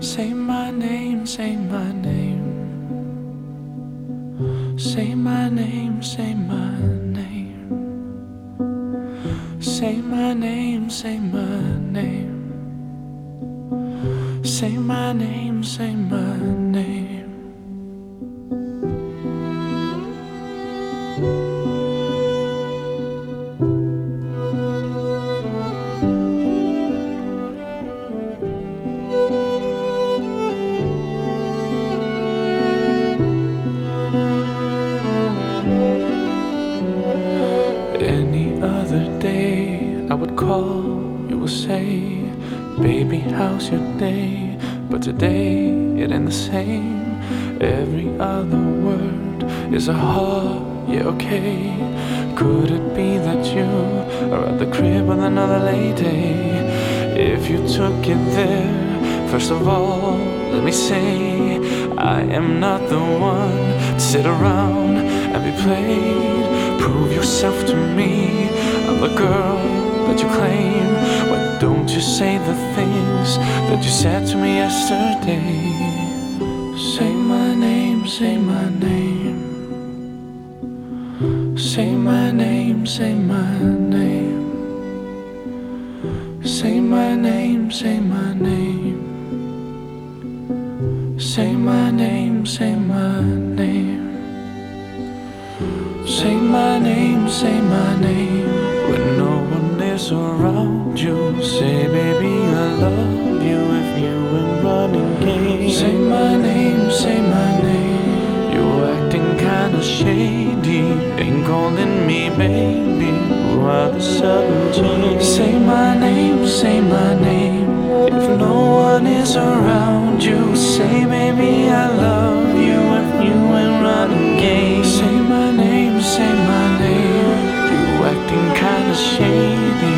again, say my name. Say my name, say my name. Say my name, say my name. Say my name, say my name. How's your day? But today it ain't the same. Every other word is a heart, yeah, okay. Could it be that you are at the crib with another lady? If you took it there, first of all, let me say, I am not the one to sit around and be played. Prove yourself to me. I'm the girl that you claim. Why don't you say the things that you said to me yesterday? Say my name, say my name. Say my name, say my name. Say my name, say my name. Say my name, say my name. Say my name, say my name. When no one is around you, say, Say my name, say my name. If no one is around you, say, baby, I love you if you ain't running game. Say my name, say my name. You acting kinda shady,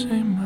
Say